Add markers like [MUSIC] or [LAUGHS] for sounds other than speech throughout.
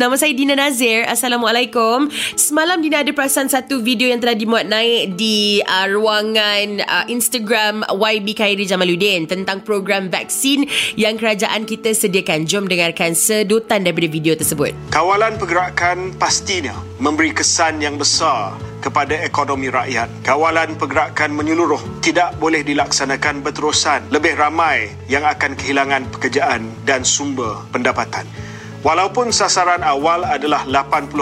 Nama saya Dina Nazir. Assalamualaikum. Semalam Dina ada perasan satu video yang telah dimuat naik di uh, ruangan uh, Instagram YB Khairi Jamaluddin tentang program vaksin yang kerajaan kita sediakan. Jom dengarkan sedutan daripada video tersebut. Kawalan pergerakan pastinya memberi kesan yang besar kepada ekonomi rakyat. Kawalan pergerakan menyeluruh tidak boleh dilaksanakan berterusan. Lebih ramai yang akan kehilangan pekerjaan dan sumber pendapatan. Walaupun sasaran awal adalah 80%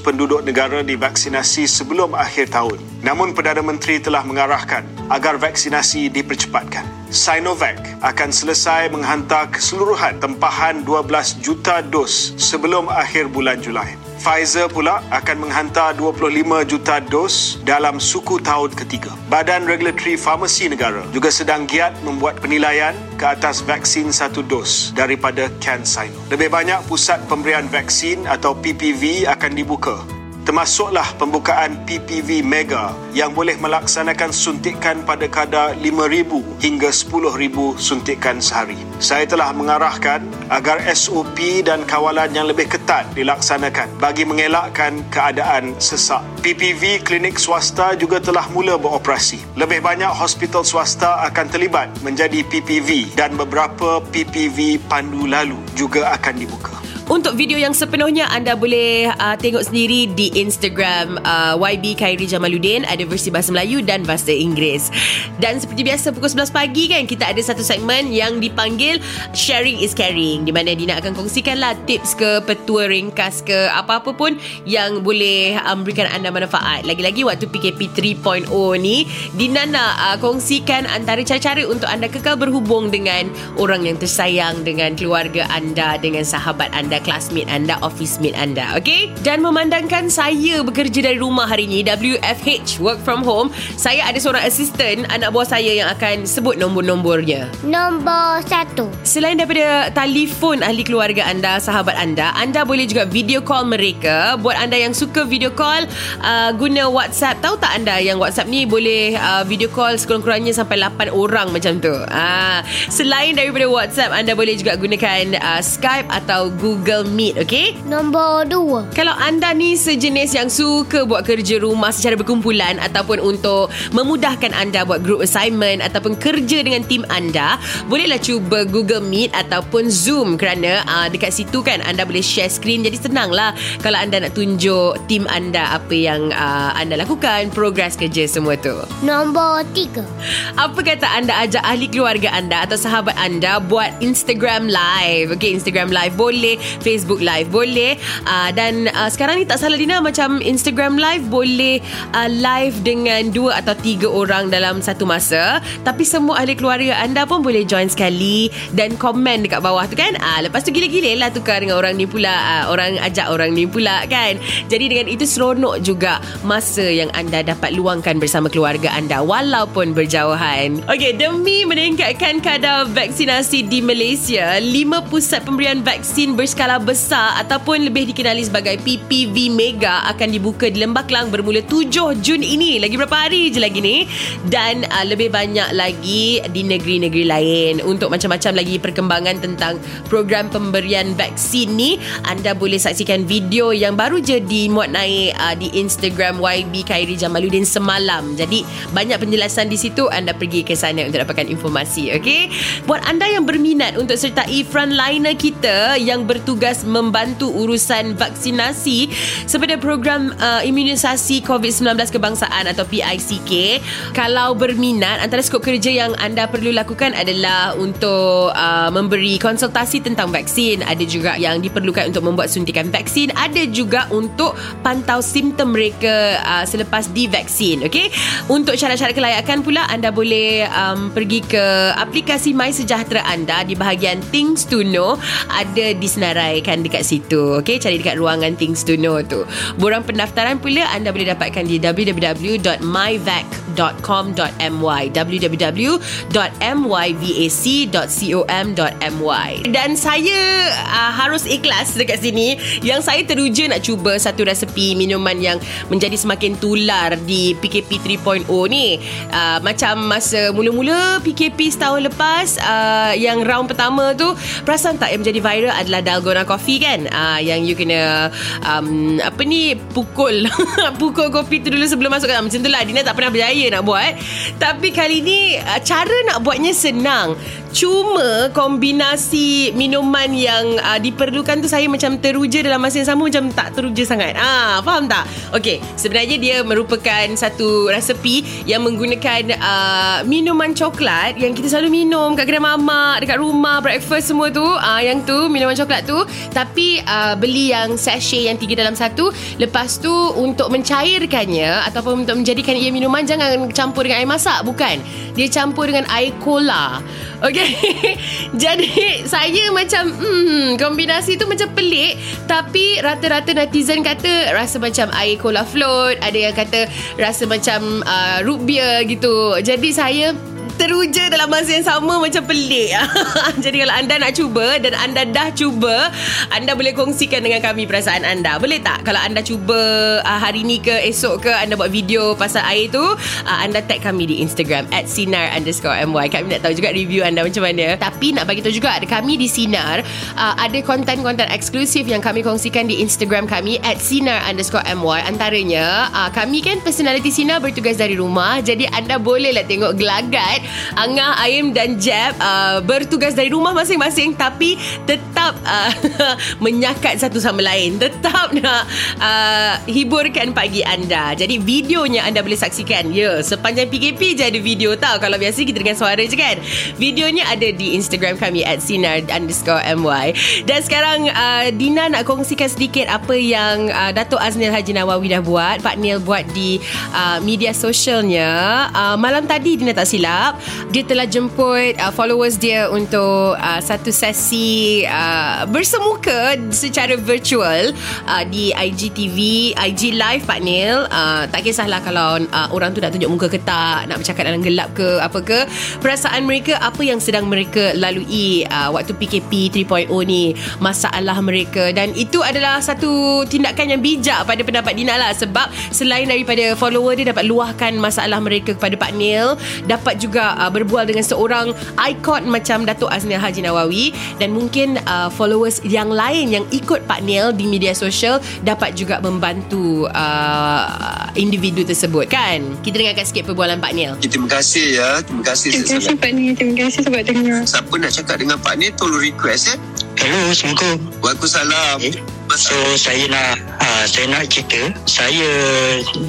penduduk negara divaksinasi sebelum akhir tahun, namun Perdana Menteri telah mengarahkan agar vaksinasi dipercepatkan. Sinovac akan selesai menghantar keseluruhan tempahan 12 juta dos sebelum akhir bulan Julai. Pfizer pula akan menghantar 25 juta dos dalam suku tahun ketiga. Badan Regulatory Farmasi Negara juga sedang giat membuat penilaian ke atas vaksin satu dos daripada CanSino. Lebih banyak pusat pemberian vaksin atau PPV akan dibuka termasuklah pembukaan PPV Mega yang boleh melaksanakan suntikan pada kadar 5,000 hingga 10,000 suntikan sehari. Saya telah mengarahkan agar SOP dan kawalan yang lebih ketat dilaksanakan bagi mengelakkan keadaan sesak. PPV klinik swasta juga telah mula beroperasi. Lebih banyak hospital swasta akan terlibat menjadi PPV dan beberapa PPV pandu lalu juga akan dibuka. Untuk video yang sepenuhnya anda boleh uh, tengok sendiri di Instagram uh, YB Khairi Jamaluddin ada versi bahasa Melayu dan bahasa Inggeris. Dan seperti biasa pukul 11 pagi kan kita ada satu segmen yang dipanggil Sharing is Caring di mana Dina akan kongsikanlah tips ke petua ringkas ke apa-apa pun yang boleh um, memberikan anda manfaat. Lagi-lagi waktu PKP 3.0 ni Dina nak uh, kongsikan antara cara-cara untuk anda kekal berhubung dengan orang yang tersayang dengan keluarga anda dengan sahabat anda, classmate anda, office mate anda. Okay? Dan memandangkan saya bekerja dari rumah hari ini, WFH, work from home, saya ada seorang assistant, anak buah saya yang akan sebut nombor-nombornya. Nombor satu. Selain daripada telefon ahli keluarga anda, sahabat anda, anda boleh juga video call mereka. Buat anda yang suka video call, uh, guna WhatsApp. Tahu tak anda yang WhatsApp ni boleh uh, video call sekurang-kurangnya sampai 8 orang macam tu. Uh, selain daripada WhatsApp, anda boleh juga gunakan uh, Skype atau Google Google Meet, okay? Nombor dua. Kalau anda ni sejenis yang suka buat kerja rumah secara berkumpulan ataupun untuk memudahkan anda buat group assignment ataupun kerja dengan tim anda, bolehlah cuba Google Meet ataupun Zoom kerana uh, dekat situ kan anda boleh share screen jadi senanglah kalau anda nak tunjuk tim anda apa yang uh, anda lakukan, progress kerja semua tu. Nombor tiga. Apa kata anda ajak ahli keluarga anda atau sahabat anda buat Instagram live? Okay, Instagram live boleh Facebook live boleh. Uh, dan uh, sekarang ni tak salah Dina macam Instagram live boleh uh, live dengan dua atau tiga orang dalam satu masa. Tapi semua ahli keluarga anda pun boleh join sekali dan komen dekat bawah tu kan? Uh, lepas tu gila-gila lah tukar dengan orang ni pula uh, orang ajak orang ni pula kan? Jadi dengan itu seronok juga masa yang anda dapat luangkan bersama keluarga anda walaupun berjauhan. Ok demi meningkatkan kadar vaksinasi di Malaysia lima pusat pemberian vaksin berskala skala besar ataupun lebih dikenali sebagai PPV Mega akan dibuka di Lembah Kelang bermula 7 Jun ini. Lagi berapa hari je lagi ni? Dan uh, lebih banyak lagi di negeri-negeri lain. Untuk macam-macam lagi perkembangan tentang program pemberian vaksin ni, anda boleh saksikan video yang baru je dimuat naik uh, di Instagram YB Khairi Jamaluddin semalam. Jadi, banyak penjelasan di situ. Anda pergi ke sana untuk dapatkan informasi. Okay? Buat anda yang berminat untuk sertai frontliner kita yang bertugas bertugas membantu urusan vaksinasi sepada program uh, imunisasi COVID-19 kebangsaan atau PICK. Kalau berminat, antara skop kerja yang anda perlu lakukan adalah untuk uh, memberi konsultasi tentang vaksin. Ada juga yang diperlukan untuk membuat suntikan vaksin. Ada juga untuk pantau simptom mereka uh, selepas divaksin. Okay? Untuk syarat-syarat kelayakan pula, anda boleh um, pergi ke aplikasi My Sejahtera anda di bahagian Things to Know. Ada di senarai uraikan dekat situ. Okay, cari dekat ruangan Things to Know tu. Borang pendaftaran pula anda boleh dapatkan di www.myvac.com.my www.myvac.com.my Dan saya uh, harus ikhlas dekat sini yang saya teruja nak cuba satu resepi minuman yang menjadi semakin tular di PKP 3.0 ni. Uh, macam masa mula-mula PKP setahun lepas uh, yang round pertama tu perasan tak yang menjadi viral adalah dalgona coffee kan? Uh, yang you kena um, apa ni pukul [LAUGHS] pukul kopi tu dulu sebelum masuk macam tu lah Dina tak pernah berjaya nak buat. Tapi kali ni uh, cara nak buatnya senang. Cuma kombinasi minuman yang uh, diperlukan tu saya macam teruja dalam masa yang sama macam tak teruja sangat. Ah faham tak? Okey sebenarnya dia merupakan satu resepi yang menggunakan uh, minuman coklat yang kita selalu minum kat kedai mamak dekat rumah breakfast semua tu. Uh, yang tu minuman coklat tu tapi uh, beli yang sachet yang tiga dalam satu lepas tu untuk mencairkannya ataupun untuk menjadikan ia minuman jangan campur dengan air masak bukan. Dia campur dengan air cola. Okay [LAUGHS] Jadi Saya macam hmm, Kombinasi tu macam pelik. Tapi Rata-rata netizen kata Rasa macam air cola float Ada yang kata Rasa macam uh, Root beer gitu. Jadi saya teruja dalam masa yang sama macam pelik. [LAUGHS] Jadi kalau anda nak cuba dan anda dah cuba, anda boleh kongsikan dengan kami perasaan anda. Boleh tak kalau anda cuba uh, hari ni ke esok ke anda buat video pasal air tu, uh, anda tag kami di Instagram at sinar underscore my. Kami nak tahu juga review anda macam mana. Tapi nak bagi tahu juga ada kami di Sinar uh, ada konten-konten eksklusif yang kami kongsikan di Instagram kami at sinar underscore my. Antaranya uh, kami kan personality Sinar bertugas dari rumah. Jadi anda bolehlah tengok gelagat Angah, Aim dan Jeb uh, bertugas dari rumah masing-masing tapi tetap uh, [LAUGHS] menyakat satu sama lain. Tetap nak uh, hiburkan pagi anda. Jadi videonya anda boleh saksikan. Ya, sepanjang PKP je ada video tau. Kalau biasa kita dengan suara je kan. Videonya ada di Instagram kami at sinar underscore my. Dan sekarang uh, Dina nak kongsikan sedikit apa yang uh, Datuk Aznil Haji Nawawi dah buat. Pak Neil buat di uh, media sosialnya. Uh, malam tadi Dina tak silap dia telah jemput uh, followers dia untuk uh, satu sesi uh, bersemuka secara virtual uh, di IGTV, IG Live Pak Neil. Uh, tak kisahlah kalau uh, orang tu nak tunjuk muka ke tak, nak bercakap dalam gelap ke apa ke. Perasaan mereka apa yang sedang mereka lalui uh, waktu PKP 3.0 ni, masalah mereka dan itu adalah satu tindakan yang bijak pada pendapat Dina lah sebab selain daripada follower dia dapat luahkan masalah mereka kepada Pak Neil, dapat juga uh, berbual dengan seorang ikon macam Datuk Aznil Haji Nawawi. Dan mungkin uh, followers yang lain yang ikut Pak Neil di media sosial dapat juga membantu uh, individu tersebut kan? Kita dengarkan sikit perbualan Pak Neil. Terima kasih ya. Terima kasih terima kasih Pak Neil. Terima kasih sebab dengar siapa nak cakap dengan Pak Neil tolong request eh Hello, Assalamualaikum. Waalaikumsalam. Okay. So saya nak uh, saya nak cerita saya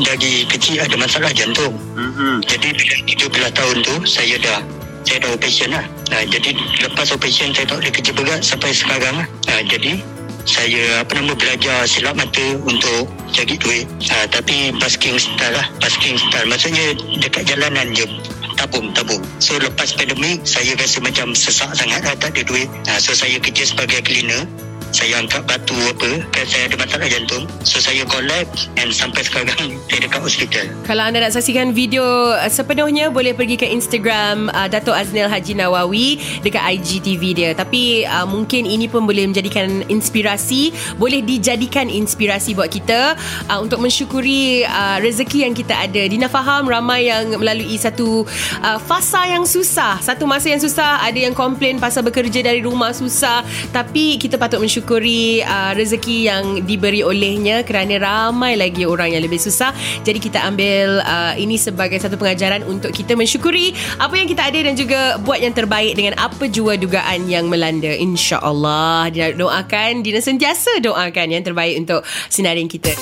dari kecil ada masalah jantung. Mm-hmm. Jadi bila 17 tahun tu saya dah saya dah operation lah. Uh, jadi lepas operation saya tak boleh kerja berat sampai sekarang lah. Uh, jadi saya apa nama belajar silap mata untuk cari duit. Uh, tapi basking style lah. Basking style maksudnya dekat jalanan je tabung tabung so lepas pandemik saya rasa macam sesak sangat lah tak ada duit uh, so saya kerja sebagai cleaner saya angkat batu apa kan saya ada masalah jantung. So saya collab and sampai sekarang [LAUGHS] saya dekat hospital. Kalau anda nak saksikan video uh, sepenuhnya boleh pergi ke Instagram uh, Dato' Aznil Haji Nawawi dekat IGTV dia. Tapi uh, mungkin ini pun boleh menjadikan inspirasi boleh dijadikan inspirasi buat kita uh, untuk mensyukuri uh, rezeki yang kita ada. Dina faham ramai yang melalui satu uh, fasa yang susah. Satu masa yang susah ada yang komplain pasal bekerja dari rumah susah. Tapi kita patut mensyukuri mensyukuri uh, rezeki yang diberi olehnya kerana ramai lagi orang yang lebih susah. Jadi kita ambil uh, ini sebagai satu pengajaran untuk kita mensyukuri apa yang kita ada dan juga buat yang terbaik dengan apa jua dugaan yang melanda. InsyaAllah. Dina doakan, Dina sentiasa doakan yang terbaik untuk sinarin kita.